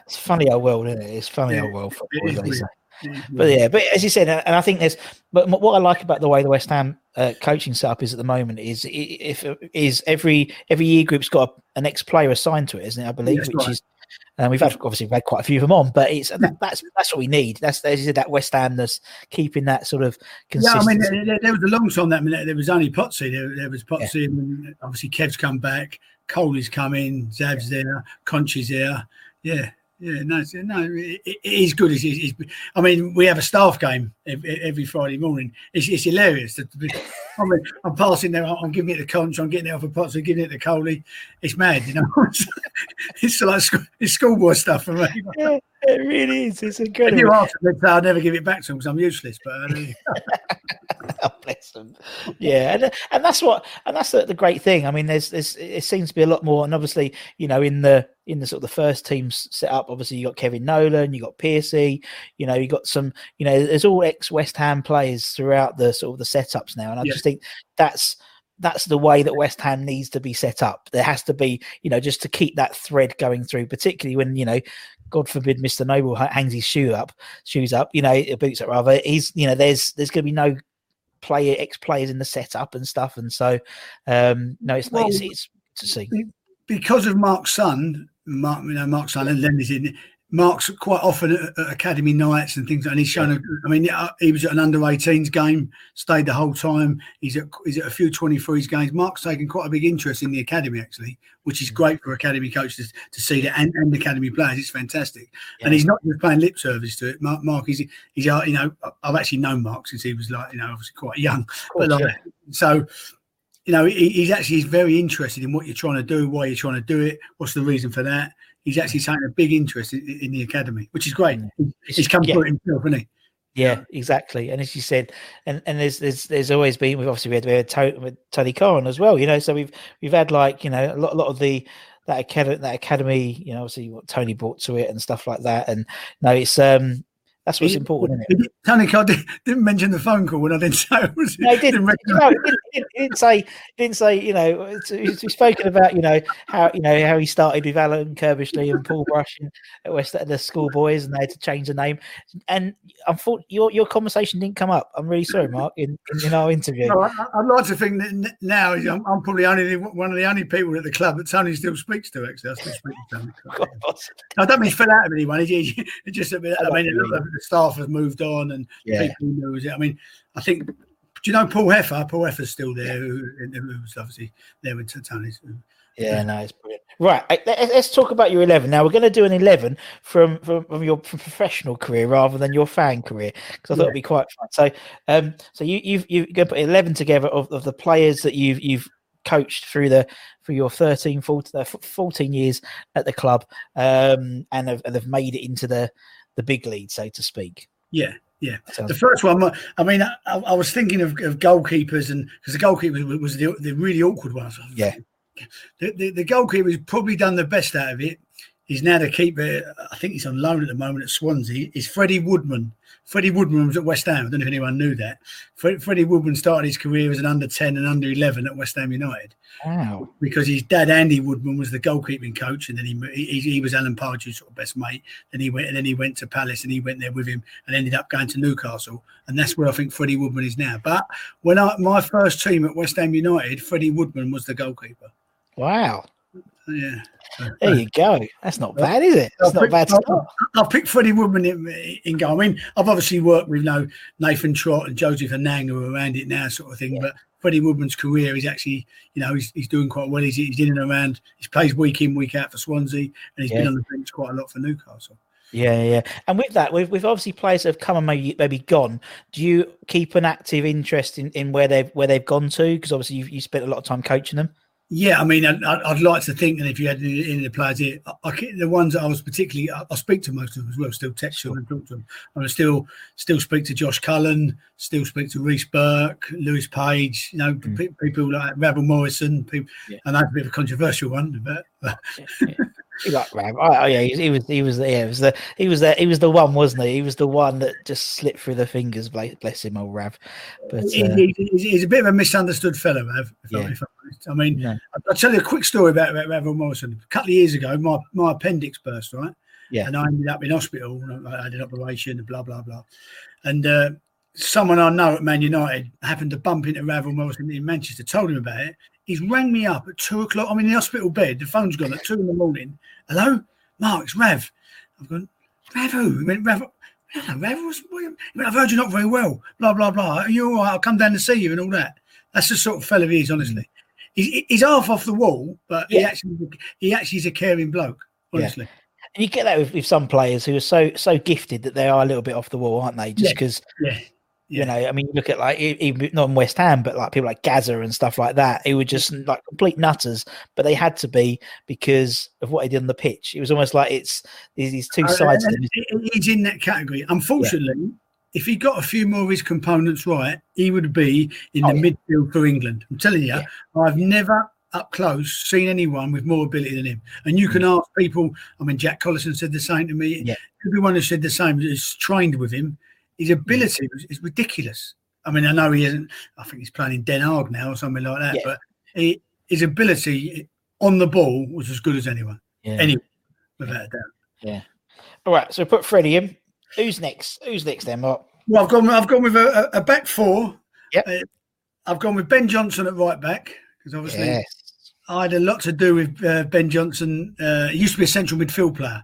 [SPEAKER 1] It's funny how well, isn't it? It's funny how well football
[SPEAKER 2] is
[SPEAKER 1] is. But yeah, but as you said, and I think there's, but what I like about the way the West Ham uh, coaching setup is at the moment is if is every every year group's got an ex player assigned to it, isn't it? I believe,
[SPEAKER 2] That's
[SPEAKER 1] which
[SPEAKER 2] right.
[SPEAKER 1] is, and we've had obviously we've had quite a few of them on, but it's that, that's that's what we need. That's as you said, that West Hamness, keeping that sort of
[SPEAKER 2] yeah, I mean, there, there was a long time that I mean, there was only Potsy. There, there was Potsy, and obviously Kev's come back. Coley's coming, Zav's there, Conchi's there. Yeah, yeah, no, no, it, it is good. It's, it's, I mean, we have a staff game every, every Friday morning. It's, it's hilarious. To be- I mean, I'm passing there. I'm giving it to Conch. I'm getting it off a pot. So giving it to Coley. It's mad, you know. it's like it's schoolboy stuff for me.
[SPEAKER 1] Yeah, it really is. It's
[SPEAKER 2] And
[SPEAKER 1] incredible.
[SPEAKER 2] you ask me, I'll never give it back to them because I'm useless. But uh,
[SPEAKER 1] Oh, bless them. Yeah, and, and that's what, and that's the, the great thing. I mean, there's, there's, it seems to be a lot more, and obviously, you know, in the in the sort of the first teams set up, obviously, you got Kevin Nolan, you got Piercy, you know, you got some, you know, there's all ex West Ham players throughout the sort of the setups now, and I
[SPEAKER 2] Yeah.
[SPEAKER 1] just think that's that's the way that West Ham needs to be set up. There has to be, you know, just to keep that thread going through, particularly when you know. God forbid, Mr. Noble hangs his shoe up, shoes up, you know, boots up rather. He's, you know, there's there's going to be no player ex players in the setup and stuff, and so um no, it's
[SPEAKER 2] Well,
[SPEAKER 1] it's, it's to see.
[SPEAKER 2] because of Mark's son, Mark, you know, Mark's son, and Lenny's in. Mark's quite often at, at academy nights and things, and he's shown. A, I mean, he was at an under 18s game, stayed the whole time. He's at he's at a few 23s games. Mark's taken quite a big interest in the academy actually, which is great for academy coaches to see that and, and academy players. It's fantastic, and he's not just playing lip service to it. Mark, Mark, he's he's uh, you know, I've actually known Mark since he was like you know obviously quite young, but
[SPEAKER 1] course,
[SPEAKER 2] like, so you know, he, he's actually he's very interested in what you're trying to do, why you're trying to do it, what's the reason for that. He's actually taken a big interest in, in the academy, which is great. He's, he's come
[SPEAKER 1] yeah.
[SPEAKER 2] through it himself, hasn't he?
[SPEAKER 1] Yeah, exactly. And as you said, and and there's there's there's always been we've obviously we had, we had Tony, with Tony Carr as well, you know. So we've we've had like you know a lot a lot of the that academy that academy, you know, obviously what Tony brought to it and stuff like that. And no, it's um that's what's important, isn't it?
[SPEAKER 2] Tony Cole did, didn't mention the phone call when I didn't say it. Was,
[SPEAKER 1] No, he didn't.
[SPEAKER 2] didn't
[SPEAKER 1] No, he didn't, he didn't, say. Didn't say. You know, it's- he's he's spoken about. You know how you know how he started with Alan Curbishley and Paul Brush at West the schoolboys, and they had to change the name. And unfortunately, your your conversation didn't come up. I'm really sorry, Mark, in, in, in our interview.
[SPEAKER 2] No, I, I'd like to think that now I'm, I'm probably only one of the only people at the club that Tony still speaks to. Actually, I still speak to Tony. I don't mean fell out of anyone. He just a bit. I mean, a lot of the staff have moved on, and
[SPEAKER 1] Yeah.
[SPEAKER 2] people knows it. I mean, I think. Do you know Paul Heffer? Paul Heffer's still there, who, who was obviously there with Tony's.
[SPEAKER 1] Yeah, no, it's brilliant. Right, let- let's talk about your eleven now. We're going to do an eleven from from, from your professional career rather than your fan career because I thought it'd be quite fun. So, um, so you you've you're going to put eleven together of, of the players that you've you've coached through the for your 13 14, uh, 14 years at the club um and have, and have made it into the the big lead, so to speak
[SPEAKER 2] Yeah, yeah.
[SPEAKER 1] Sounds
[SPEAKER 2] The first one, I mean, I, I was thinking of, of goalkeepers, and because the goalkeeper was, was the, the really awkward one.
[SPEAKER 1] Yeah.
[SPEAKER 2] The, the, the goalkeeper who's probably done the best out of it. He's now the keeper. I think he's on loan at the moment at Swansea. Is Freddie Woodman. Freddie Woodman was at West Ham. I don't know if anyone knew that. Fred, Freddie Woodman started his career as an under 10 and under 11 at West Ham United
[SPEAKER 1] wow
[SPEAKER 2] because his dad Andy Woodman was the goalkeeping coach, and then he he, he was Alan Pardew's sort of best mate. Then he went and then he went to Palace, and he went there with him, and ended up going to Newcastle, and that's where I think Freddie Woodman is now. But when I my first team at West Ham United, Freddie Woodman was the goalkeeper.
[SPEAKER 1] wow
[SPEAKER 2] Yeah,
[SPEAKER 1] there you go that's not bad is it it's
[SPEAKER 2] I'll
[SPEAKER 1] not
[SPEAKER 2] pick-
[SPEAKER 1] bad
[SPEAKER 2] I'll-
[SPEAKER 1] start.
[SPEAKER 2] I'll pick Freddie Woodman in, in goal. I mean, I've obviously worked with you know, Nathan Trott and Joseph Anang who are around it now, sort of thing. But Freddie Woodman's career is actually, you know, he's, he's doing quite well. He's, he's in and around. He plays week in, week out for Swansea, and he's
[SPEAKER 1] Yeah.
[SPEAKER 2] been on the bench quite a lot for Newcastle.
[SPEAKER 1] Yeah, yeah. And with that, we've, we've obviously players that have come and maybe maybe gone, do you keep an active interest in, in where they've where they've gone to? Because obviously you you spent a lot of time coaching them.
[SPEAKER 2] Yeah, I mean, I'd, I'd like to think that if you had any, any of the players here, I, I, the ones that I was particularly, I, I speak to most of them as well, still text them and talk to them. I still still speak to Josh Cullen, still speak to Reece Burke, Lewis Page, you know, mm. pe- people like Ravel Morrison. People,
[SPEAKER 1] Yeah.
[SPEAKER 2] and that's a bit of a controversial one, but
[SPEAKER 1] You Rav? Oh, oh, yeah, he, he was he was yeah, it was the he was the he was the one, wasn't he? He was the one that just slipped through the fingers. Bless, bless him, old Rav. But
[SPEAKER 2] he-
[SPEAKER 1] uh,
[SPEAKER 2] he- he's, he's a bit of a misunderstood fellow, Rav. If, I,
[SPEAKER 1] Yeah.
[SPEAKER 2] if I'm. I mean,
[SPEAKER 1] No.
[SPEAKER 2] I'll tell you a quick story about, about Ravel Morrison. A couple of years ago, my, my appendix burst, right?
[SPEAKER 1] Yeah.
[SPEAKER 2] And I ended up in hospital. I had an operation, blah, blah, blah. And uh, someone I know at Man United happened to bump into Ravel Morrison in Manchester, told him about it. He's rang me up at two o'clock. I'm in the hospital bed. The phone's gone at two in the morning. Hello? Mark, it's Rav. I've gone, Rav who? He went, Rav. Hello, Rav. What's, what, he went, I've heard you're not very well. Blah, blah, blah. Are you all right? I'll come down to see you and all that. That's the sort of fellow he is, honestly. he's, he's half off the wall, but he actually he actually is a caring bloke.
[SPEAKER 1] Yeah.
[SPEAKER 2] Honestly,
[SPEAKER 1] And you get that with, with some players who are so so gifted that they are a little bit off the wall, aren't they? Just because
[SPEAKER 2] yeah,
[SPEAKER 1] you know, I mean, look at like even not in West Ham, but like people like Gazza and stuff like that, who were just like complete nutters, but they had to be because of what he did on the pitch. It was almost like it's these, two
[SPEAKER 2] Uh,
[SPEAKER 1] sides. them.
[SPEAKER 2] He's in that category. Unfortunately, if he got a few more of his components right, he would be in
[SPEAKER 1] Oh,
[SPEAKER 2] the
[SPEAKER 1] yeah.
[SPEAKER 2] midfield for England. I'm telling you,
[SPEAKER 1] Yeah.
[SPEAKER 2] I've never up close seen anyone with more ability than him. And you can ask people. I mean, Jack Collison said the same to me.
[SPEAKER 1] Mm. Yeah.
[SPEAKER 2] Everyone has said the same. Who's trained with him. His ability is, is ridiculous. I mean, I know he isn't. I think he's playing in Den Haag now or something like that.
[SPEAKER 1] Yeah.
[SPEAKER 2] But he, his ability on the ball was as good as anyone.
[SPEAKER 1] Yeah.
[SPEAKER 2] Anyone, without a doubt. Yeah.
[SPEAKER 1] All right, so put Freddie in. Who's next? Who's next then, Mark?
[SPEAKER 2] Well, I've gone. I've gone with a, a back four.
[SPEAKER 1] Yep.
[SPEAKER 2] Uh, I've gone with Ben Johnson at right back because obviously
[SPEAKER 1] Yes.
[SPEAKER 2] I had a lot to do with uh, Ben Johnson. Uh, he used to be a central midfield player,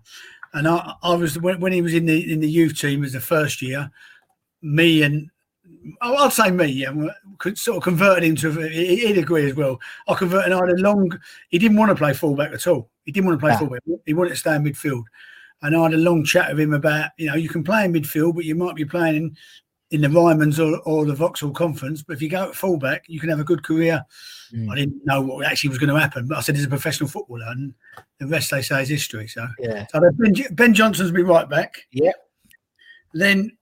[SPEAKER 2] and I, I was when, when he was in the in the youth team as the first year. Me and oh, I'll say me, yeah, could sort of converted him to. he- He'd agree as well. I converted. I had a long. He didn't want to play fullback at all. He didn't want to play
[SPEAKER 1] Ah.
[SPEAKER 2] fullback. He wanted to stay in midfield. And I had a long chat with him about, you know, you can play in midfield, but you might be playing in, in the Ryman's or, or the Vauxhall Conference. But if you go at fullback, you can have a good career.
[SPEAKER 1] Mm.
[SPEAKER 2] I didn't know what actually was going to happen, but I said he's a professional footballer, and the rest they say is history. So,
[SPEAKER 1] Yeah.
[SPEAKER 2] so ben, ben Johnson's be right back.
[SPEAKER 1] Yeah.
[SPEAKER 2] Then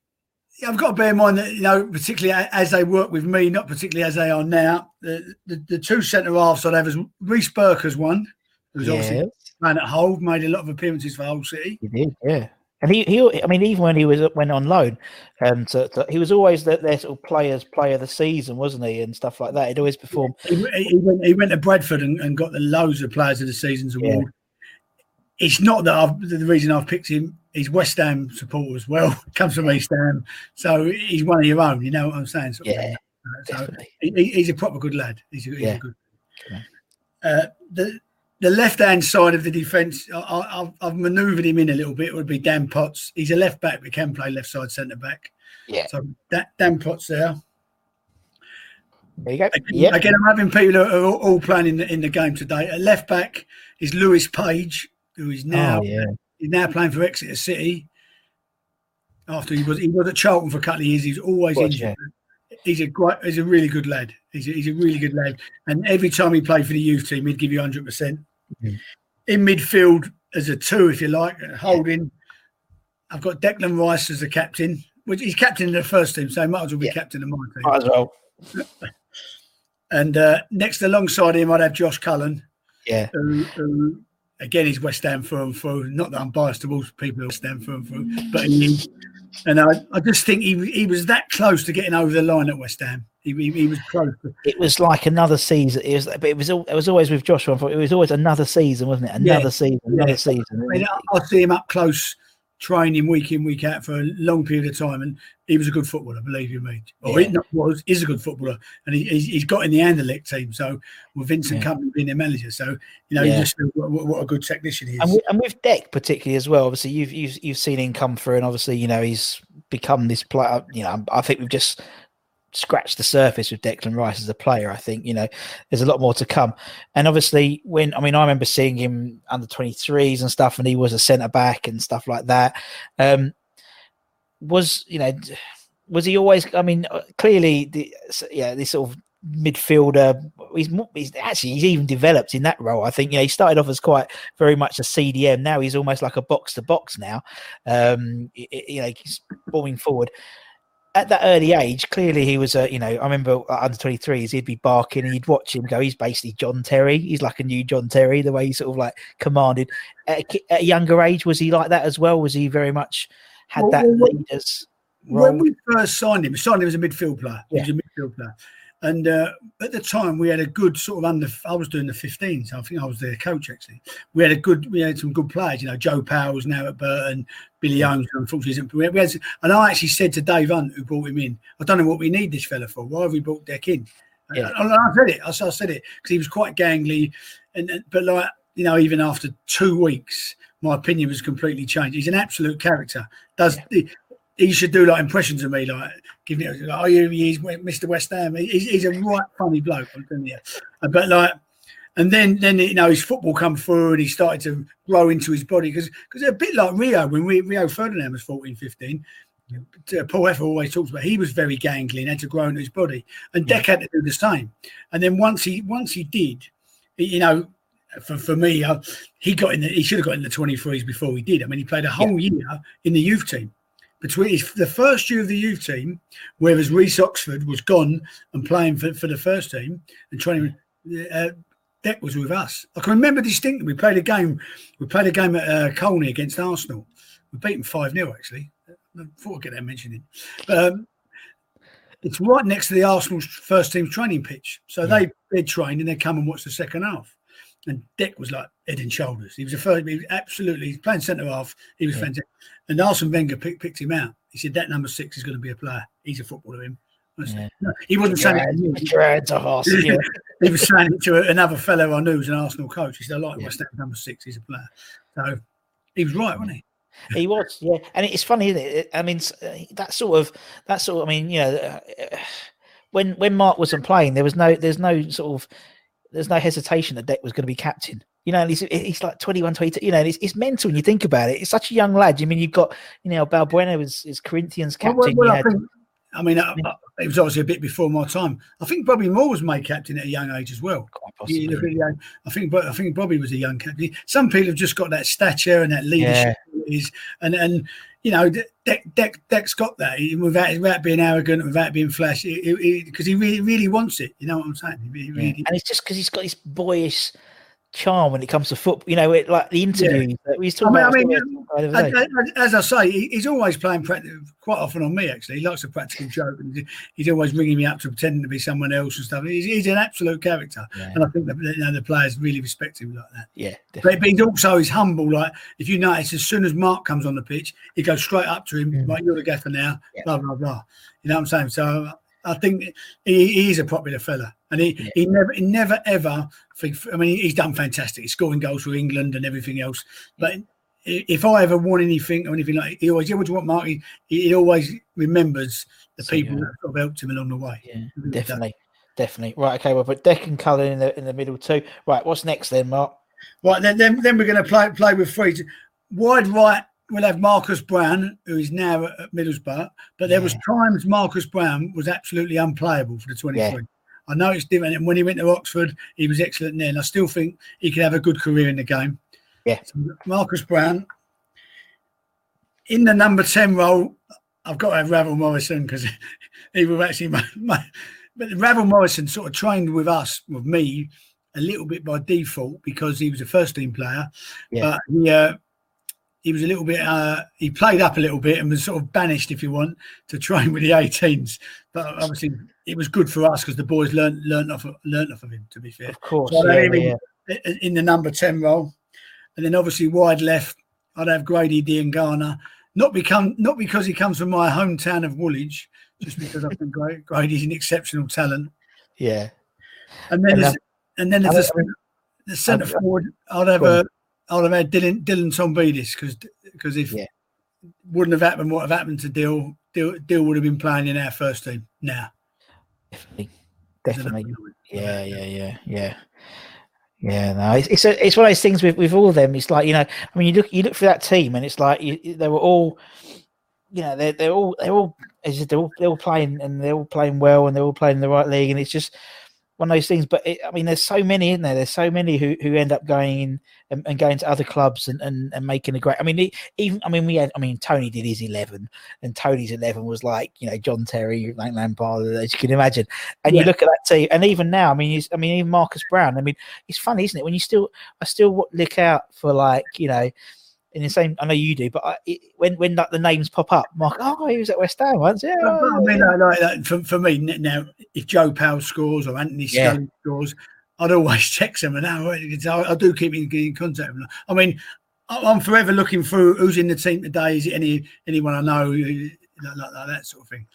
[SPEAKER 2] yeah, I've got to bear in mind that you know, particularly as they work with me, not particularly as they are now. The the, the two centre halves I'd have is Reece Burke as one, who's obviously
[SPEAKER 1] Yeah,
[SPEAKER 2] playing at Hull, made a lot of appearances for Hull City.
[SPEAKER 1] he did. Yeah. And he, he, I mean, even when he was went on loan, and to, to- he was always the, their sort of players, player of the season, wasn't he, and stuff like that. He'd always perform.
[SPEAKER 2] He, he, went, he went to Bradford and, and got the loads of players of the season's
[SPEAKER 1] Yeah.
[SPEAKER 2] award. It's not that I've, the reason I've picked him. He's West Ham supporter as well. Comes from East Ham, so he's one of your own. You know what I'm saying?
[SPEAKER 1] Yeah.
[SPEAKER 2] So he, he- he's a proper good lad. He's a, he's
[SPEAKER 1] Yeah.
[SPEAKER 2] a good. Uh, the the left hand side of the defence, I, I, I've, I've manoeuvred him in a little bit. It would be Dan Potts. He's a left back, but can play left side centre back.
[SPEAKER 1] Yeah.
[SPEAKER 2] So that Dan Potts there.
[SPEAKER 1] There you go.
[SPEAKER 2] Again,
[SPEAKER 1] Yeah.
[SPEAKER 2] again, I'm having people who are all, all playing in the, in the game today. At left back is Lewis Page, who is oh, now
[SPEAKER 1] Oh, yeah.
[SPEAKER 2] he's now playing for Exeter City. After he was he was at Charlton for a couple of years, he's always
[SPEAKER 1] Was,
[SPEAKER 2] injured. He's a great, he's a really good lad. He's a, he's a really good lad, and every time he played for the youth team, he'd give you hundred percent.
[SPEAKER 1] Mhm.
[SPEAKER 2] In midfield, as a two, if you like, holding. I've got Declan Rice as the captain, which he's captain of the first team, so he might as well be
[SPEAKER 1] Yeah.
[SPEAKER 2] captain of my team.
[SPEAKER 1] Might as well.
[SPEAKER 2] And uh, next alongside him, I'd have Josh Cullen,
[SPEAKER 1] Yeah.
[SPEAKER 2] who, who again is West Ham through and through. Not that I'm biased towards people who West Ham through and through, but he, and I, I just think he he was that close to getting over the line at West Ham. He, he, he was close.
[SPEAKER 1] It was like another season. It was, but it was, it was always with Joshua. It was always another season, wasn't it? Another
[SPEAKER 2] Yeah.
[SPEAKER 1] season, another
[SPEAKER 2] Yeah.
[SPEAKER 1] season.
[SPEAKER 2] I mean, I, see him up close, training week in week out for a long period of time, and he was a good footballer. Believe you me, or
[SPEAKER 1] Yeah.
[SPEAKER 2] he was is a good footballer, and he, he's, he's got in the Anderlecht team. So with Vincent
[SPEAKER 1] Yeah.
[SPEAKER 2] Kompany being their manager, so you know,
[SPEAKER 1] Yeah.
[SPEAKER 2] you just what- what a good technician he is.
[SPEAKER 1] and with, and with Deck particularly as well. Obviously, you've you've you've seen him come through, and obviously, you know, he's become this player. You know, I think we've just scratched the surface with Declan Rice as a player. I think you know there's a lot more to come. And obviously, when I mean, I remember seeing him under 23s and stuff, and he was a centre back and stuff like that. Um, was you know, was he always? I mean, uh, clearly, the yeah, this sort of midfielder. He's, he's actually he's even developed in that role. I think you know he started off as quite very much a CDM. Now he's almost like a box to box now. Um, you know, he's falling forward. At that early age, clearly he was a. You know, I remember under twenty threes, he'd be barking, and you'd watch him go. He's basically John Terry. He's like a new John Terry, the way he sort of like commanded. At a, at a younger age, was he like that as well? Was he very much had
[SPEAKER 2] Well,
[SPEAKER 1] that
[SPEAKER 2] well,
[SPEAKER 1] leaders?
[SPEAKER 2] when
[SPEAKER 1] role?
[SPEAKER 2] we first signed him, signed him as a midfield player. He was a midfield player. And uh, at the time, we had a good sort of under. I was doing the 15s. I think I was their coach actually. We had a good. We had some good players. You know, Joe Powell's now at Burton. Billy Owens, unfortunately, isn't. We had, and I actually said to Dave Hunt, who brought him in, I don't know what we need this fella for. Why have we brought Deck in?
[SPEAKER 1] Yeah.
[SPEAKER 2] And I said it. I said it because he was quite gangly, and but like you know, even after two weeks, my opinion was completely changed. He's an absolute character. Does he, he should do like impressions of me, like giving it like, oh, you, he's Mr. West Ham. He's, he's a right funny bloke, telling you. Uh, But like, and then then you know his football come through and he started to grow into his body because because a bit like Rio when we, Rio Ferdinand was 14, 15. uh, Paul Heffer always talks about he was very gangly and had to grow into his body, and Deck had to do the same. And then once he once he did, you know, for, for me, uh, he got in. The, he should have got in the twenty threes before he did. I mean, he played a whole year in the youth team. Between his, the first year of the youth team, whereas Reece Oxford was gone and playing for, for the first team and training, uh, Deck was with us. I can remember distinctly. We played a game. We played a game at uh, Colney against Arsenal. We beat them five 0 actually. I thought I'd get that mentioned in. But, um, it's right next to the Arsenal's first team training pitch. So they they trained and they come and watch the second half. And Dick was like head and shoulders. He was a first, he was absolutely he's playing centre half. He was fantastic. And Arsene Wenger picked, picked him out. He said that number six is going to be a player. He's a footballer. Him.
[SPEAKER 1] Yeah.
[SPEAKER 2] No, he wasn't saying it. to me.
[SPEAKER 1] Get your hands. Yeah.
[SPEAKER 2] he was saying it to another fellow I knew who's an Arsenal coach. He said, I like West Ham number six. He's a player. So he was right, wasn't he?
[SPEAKER 1] He was, yeah, and it's funny, isn't it? I mean, uh, that sort of, that sort. Of, I mean, you know, uh, when when Mark wasn't playing, there was no, there's no sort of, there's no hesitation that Deck was going to be captain. You know, and he's he's like 21, 22. You know, it's, it's mental when you think about it. It's such a young lad. I mean, you've got, you know, Balbuena was is Corinthians
[SPEAKER 2] Well,
[SPEAKER 1] captain.
[SPEAKER 2] well,
[SPEAKER 1] you
[SPEAKER 2] I, think, I mean, uh, I, I- it was obviously a bit before my time. I think Bobby Moore was made captain at a young age as well.
[SPEAKER 1] Quite
[SPEAKER 2] You look
[SPEAKER 1] possibly.
[SPEAKER 2] at the young- I think, I think Bobby was a young captain. Some people have just got that stature and that leadership, qualities, and and you know, Deck, Deck, Deck's got that without without being arrogant, without being flashy, because he really really wants it. You know what I'm saying? He really,
[SPEAKER 1] Yeah. And it's just because he's got this boyish charm when it comes to football. You know, it, like the interviews that we talking
[SPEAKER 2] I mean, I mean,
[SPEAKER 1] saw it the other day.
[SPEAKER 2] As, as- as I say, he- he's always playing quite often on me. Actually, he likes a practical joke, and he's- always ringing me up to pretending to be someone else and stuff. He's, he's an absolute character,
[SPEAKER 1] Yeah.
[SPEAKER 2] and I think that you know, the players really respect him like that.
[SPEAKER 1] yeah.
[SPEAKER 2] But, but he's also he's humble. Like if you notice, as soon as Mark comes on the pitch, he goes straight up to him, mm. like you're the gaffer now,
[SPEAKER 1] Yeah.
[SPEAKER 2] blah blah blah. You know what I'm saying? So I think he, he is a popular fella, and he,
[SPEAKER 1] Yeah.
[SPEAKER 2] he never he never ever. I mean, he's done fantastic. He's scoring goals for England and everything else. But if I ever want anything or anything like, he always yeah, what do you want, Mark? He, he always remembers the
[SPEAKER 1] So,
[SPEAKER 2] people
[SPEAKER 1] yeah.
[SPEAKER 2] that sort of helped him along the way.
[SPEAKER 1] Yeah, definitely, definitely. Right, okay. Well, put Deck and Cullen in the in the middle too. Right, what's next then, Mark?
[SPEAKER 2] Right, then, then, then we're going to play play with three. Wide right, we'll have Marcus Brown, who is now at, Middlesbrough. But there was times Marcus Brown was absolutely unplayable for the 23. I know it's different. And when he went to Oxford, he was excellent there. And I still think he could have a good career in the game.
[SPEAKER 1] Yeah.
[SPEAKER 2] So Marcus Brown. In the number 10 role, I've got to have Ravel Morrison because he was actually my, my but Ravel Morrison sort of trained with us, with me, a little bit by default because he was a first team player.
[SPEAKER 1] Yeah.
[SPEAKER 2] But he, uh, he was a little bit, uh, he played up a little bit and was sort of banished, if you want, to train with the 18s. But obviously, it was good for us because the boys learned learned off, learned off of him, to be fair.
[SPEAKER 1] Of course,
[SPEAKER 2] So
[SPEAKER 1] yeah,
[SPEAKER 2] have
[SPEAKER 1] yeah.
[SPEAKER 2] in- in the number 10 role. And then obviously wide left, I'd have Grady Diangana. Not become not because he comes from my hometown of Woolwich, just because I think Grady's an exceptional talent.
[SPEAKER 1] yeah.
[SPEAKER 2] And then
[SPEAKER 1] And,
[SPEAKER 2] there's- and then there's
[SPEAKER 1] I
[SPEAKER 2] the, centre forward. I'd have a I'd have had Dylan Dylan Tombides because because if
[SPEAKER 1] Yeah.
[SPEAKER 2] wouldn't have happened what have happened to Dill, Dill Dill would have been playing in our first team now.
[SPEAKER 1] Definitely, definitely. Yeah, yeah, yeah, yeah. Yeah, no, it's it's, a, it's one of those things with, with all of them. It's like you know, I mean, you look you look for that team, and it's like you, they were all, you know, they're they're all they're all as you said, they're all they're all playing and they're all playing well and they're all playing in the right league, and it's just one of those things. But it, I mean, there's so many in there. There's so many who, who end up going and, and going to other clubs and, and, and making a great. I mean, even I mean, we had. I mean, Tony did his eleven, and Tony's eleven was like you know John Terry, like Lampard, as you can imagine. And you look at that team, and even now, I mean, he's, I mean, even Marcus Brown. I mean, it's funny, isn't it? When you still, I still look out for like you know. In the same, I know you do, but I, it, when when like the names pop up, Mark, oh, he was at West Ham once, yeah.
[SPEAKER 2] But,
[SPEAKER 1] oh,
[SPEAKER 2] I mean. I like that for, for me now. If Joe Powell scores or Anthony
[SPEAKER 1] Yeah.
[SPEAKER 2] Scully scores, I'd always text them, and now I, I do keep in, in contact with them. I mean, I- I'm forever looking through who's in the team today. Is it any anyone I know, like, like, like that sort of thing?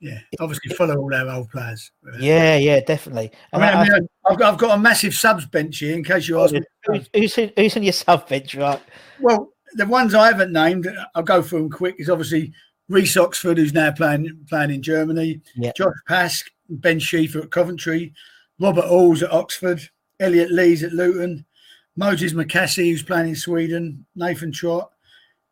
[SPEAKER 2] Yeah, obviously follow all our old players.
[SPEAKER 1] yeah, yeah, definitely.
[SPEAKER 2] I mean,
[SPEAKER 1] I-
[SPEAKER 2] I
[SPEAKER 1] I
[SPEAKER 2] mean, I've, got, I've got a massive subs bench here in case you ask me.
[SPEAKER 1] Oh, who's, who's, in- who's in your sub bench, right?
[SPEAKER 2] Well, the ones I haven't named, I'll go through them quick. Is obviously Reece Oxford, who's now playing playing in Germany.
[SPEAKER 1] Yeah.
[SPEAKER 2] Josh Pask, Ben Schiefer at Coventry. Robert Alls at Oxford. Elliot Lees at Luton. Moses Makasi, who's playing in Sweden. Nathan Trott.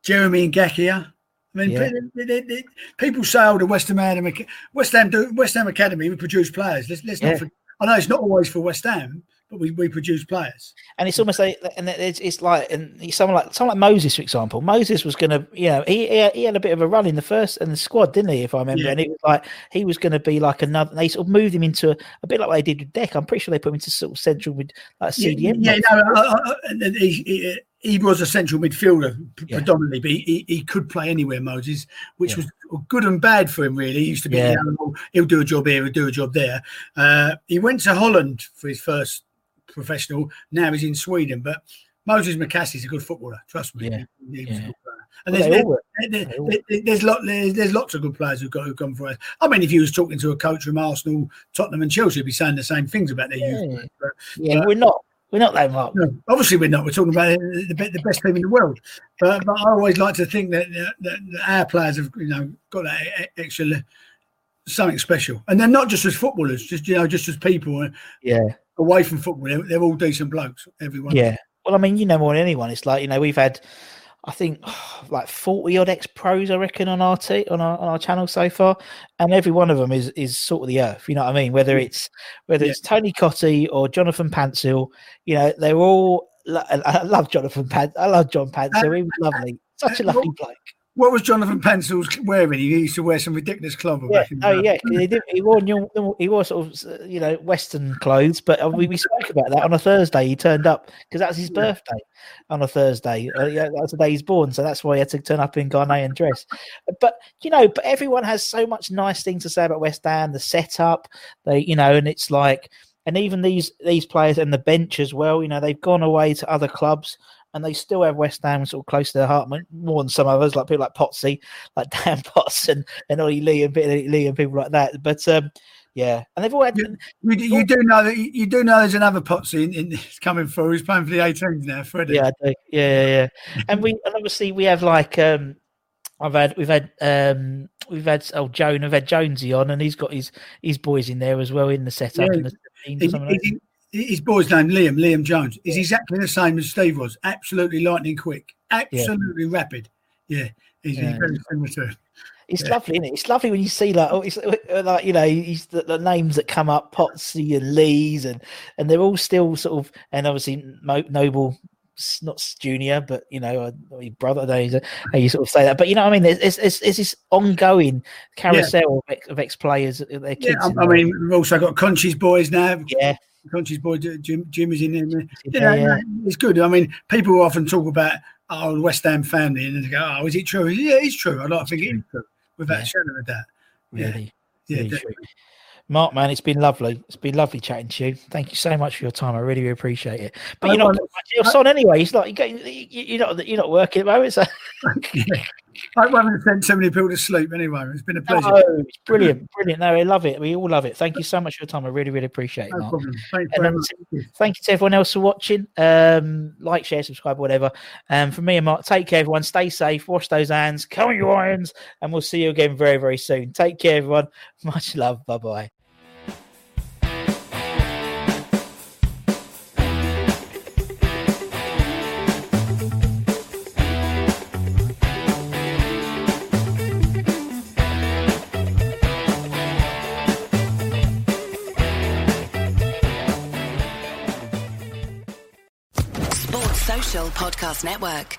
[SPEAKER 2] Jeremy Ngakia. I mean,
[SPEAKER 1] Yeah.
[SPEAKER 2] pe- they- they- people say, "Oh, the West Ham, Academy- West Ham, do, West Ham Academy, we produce players." Let's, let's
[SPEAKER 1] Yeah.
[SPEAKER 2] not. For, I know it's not always for West Ham, but we, we produce players.
[SPEAKER 1] and it's almost like and it's, it's like and someone like someone like Moses, for example. Moses was going to, you know, he, he he had a bit of a run in the first and the squad, didn't he? If I remember,
[SPEAKER 2] Yeah.
[SPEAKER 1] and it was like he was going to be like another. They sort of moved him into a, a bit like what they did with Deck. I'm pretty sure they put him into sort of central with like
[SPEAKER 2] Yeah,
[SPEAKER 1] CDM.
[SPEAKER 2] yeah, no, uh, uh, uh, and he, he, was a central midfielder
[SPEAKER 1] Yeah.
[SPEAKER 2] predominantly, but he, he, could play anywhere, Moses, which
[SPEAKER 1] Yeah.
[SPEAKER 2] was good and bad for him, really. He used to be,
[SPEAKER 1] Yeah.
[SPEAKER 2] know, he'll do a job here, he'll do a job there. Uh, he went to Holland for his first professional, now he's in Sweden, but Moses Makasi's a good footballer, trust me.
[SPEAKER 1] Yeah.
[SPEAKER 2] He- he
[SPEAKER 1] Yeah.
[SPEAKER 2] And
[SPEAKER 1] Well,
[SPEAKER 2] there's, there's, lot, there's, there's lots of good players who've got who've gone for us. I mean, if you was talking to a coach from Arsenal, Tottenham, and Chelsea, he'd be saying the same things about their youth.
[SPEAKER 1] Yeah.
[SPEAKER 2] players, but-
[SPEAKER 1] Yeah,
[SPEAKER 2] but-
[SPEAKER 1] we're not. We're not that Mark.
[SPEAKER 2] no, obviously we're not. We're talking about the, the best team in the world. But, but I always like to think that, that, that our players have you know got that extra something special, and they're not just as footballers, just you know, just as people uh,
[SPEAKER 1] Yeah.
[SPEAKER 2] away from football. They're, they're all decent blokes. Everyone.
[SPEAKER 1] Yeah. Well, I mean, you know more than anyone. It's like you know we've had, I think, like forty odd ex pros, I reckon, on our t- on our on our channel so far, and every one of them is is sort of the earth. You know what I mean? Whether mm. it's whether
[SPEAKER 2] Yeah.
[SPEAKER 1] it's Tony Cottee or Jonathan Pantsil, you know, they're all. I love Jonathan Pan. I love John Pantsil. He was lovely. Such a lovely bloke.
[SPEAKER 2] What was Jonathan Pantsil's wearing? He used to wear some ridiculous clothes
[SPEAKER 1] Yeah. Oh yeah. He, did, he wore new, he wore sort of you know Western clothes, but uh, we, we spoke about that on a Thursday. He turned up because that's his birthday on a Thursday. Uh, yeah, that's the day he's born, so that's why he had to turn up in Ghanaian dress. But you know, but everyone has so much nice things to say about West Ham, the setup, they you know, and it's like, and even these these players and the bench as well. You know, they've gone away to other clubs. And they still have West Ham sort of close to their heart more than some others, like people like Potsy, like Dan Potts and, and Ollie Lee and Billy Lee and people like that. But um, yeah, and they've all had
[SPEAKER 2] Yeah. You, do- you do know that you, you do know there's another Potsy in, in, coming through. He's playing for the 18s now, Freddie.
[SPEAKER 1] Yeah, I do. yeah, yeah, yeah. and we and obviously we have like um I've had we've had um we've had oh Joan we've had Jonesy on and he's got his his boys in there as well in the setup
[SPEAKER 2] Yeah.
[SPEAKER 1] the 17s or
[SPEAKER 2] He-
[SPEAKER 1] something like that.
[SPEAKER 2] he- his boy's name Liam, Liam Jones, is exactly the same as Steve was. Absolutely lightning quick, absolutely rapid. Yeah, he's,
[SPEAKER 1] Yeah.
[SPEAKER 2] very similar to him.
[SPEAKER 1] It's
[SPEAKER 2] yeah.
[SPEAKER 1] lovely, isn't it? It's lovely when you see like oh, it's uh, like you know, he's the, the names that come up, Potsy and Lees, and and they're all still sort of, and obviously Mo- Noble, not junior, but you know, uh, your brother. Don't how you sort of say that, but you know, what I mean, there's it's, it's, it's this ongoing carousel of ex, of ex players,
[SPEAKER 2] Yeah. I, I mean, we've also got Conchi's boys now.
[SPEAKER 1] yeah,
[SPEAKER 2] Conchi's boy Jim, Jim is in there. Yeah,
[SPEAKER 1] yeah.
[SPEAKER 2] it's good. I mean, people often talk about oh, West Ham family, and they go, "Oh, is it true?" Yeah, it's true. I like to think it is true, without
[SPEAKER 1] Yeah.
[SPEAKER 2] shadow of a. Yeah,
[SPEAKER 1] really,
[SPEAKER 2] yeah,
[SPEAKER 1] really Mark, man, it's been lovely. It's been lovely chatting to you. Thank you so much for your time. I really, really appreciate it. But
[SPEAKER 2] I
[SPEAKER 1] you're not your son anyway. He's not. You go, you- you're not. You're not working at the moment. So.
[SPEAKER 2] I haven't sent so many people to sleep anyway. It's been a pleasure.
[SPEAKER 1] No, it's brilliant, brilliant. No, I love it. We all love it. Thank you so much for your time. I really, really appreciate it.
[SPEAKER 2] no
[SPEAKER 1] Mark.
[SPEAKER 2] problem. Very
[SPEAKER 1] then
[SPEAKER 2] much.
[SPEAKER 1] Thank you to everyone else for watching. Um, like, share, subscribe, whatever. Um, from me and Mark, take care, everyone. Stay safe. Wash those hands. Come on, your irons, and we'll see you again very, very soon. Take care, everyone. Much love. Bye bye.
[SPEAKER 3] Podcast Network.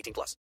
[SPEAKER 4] 18 plus.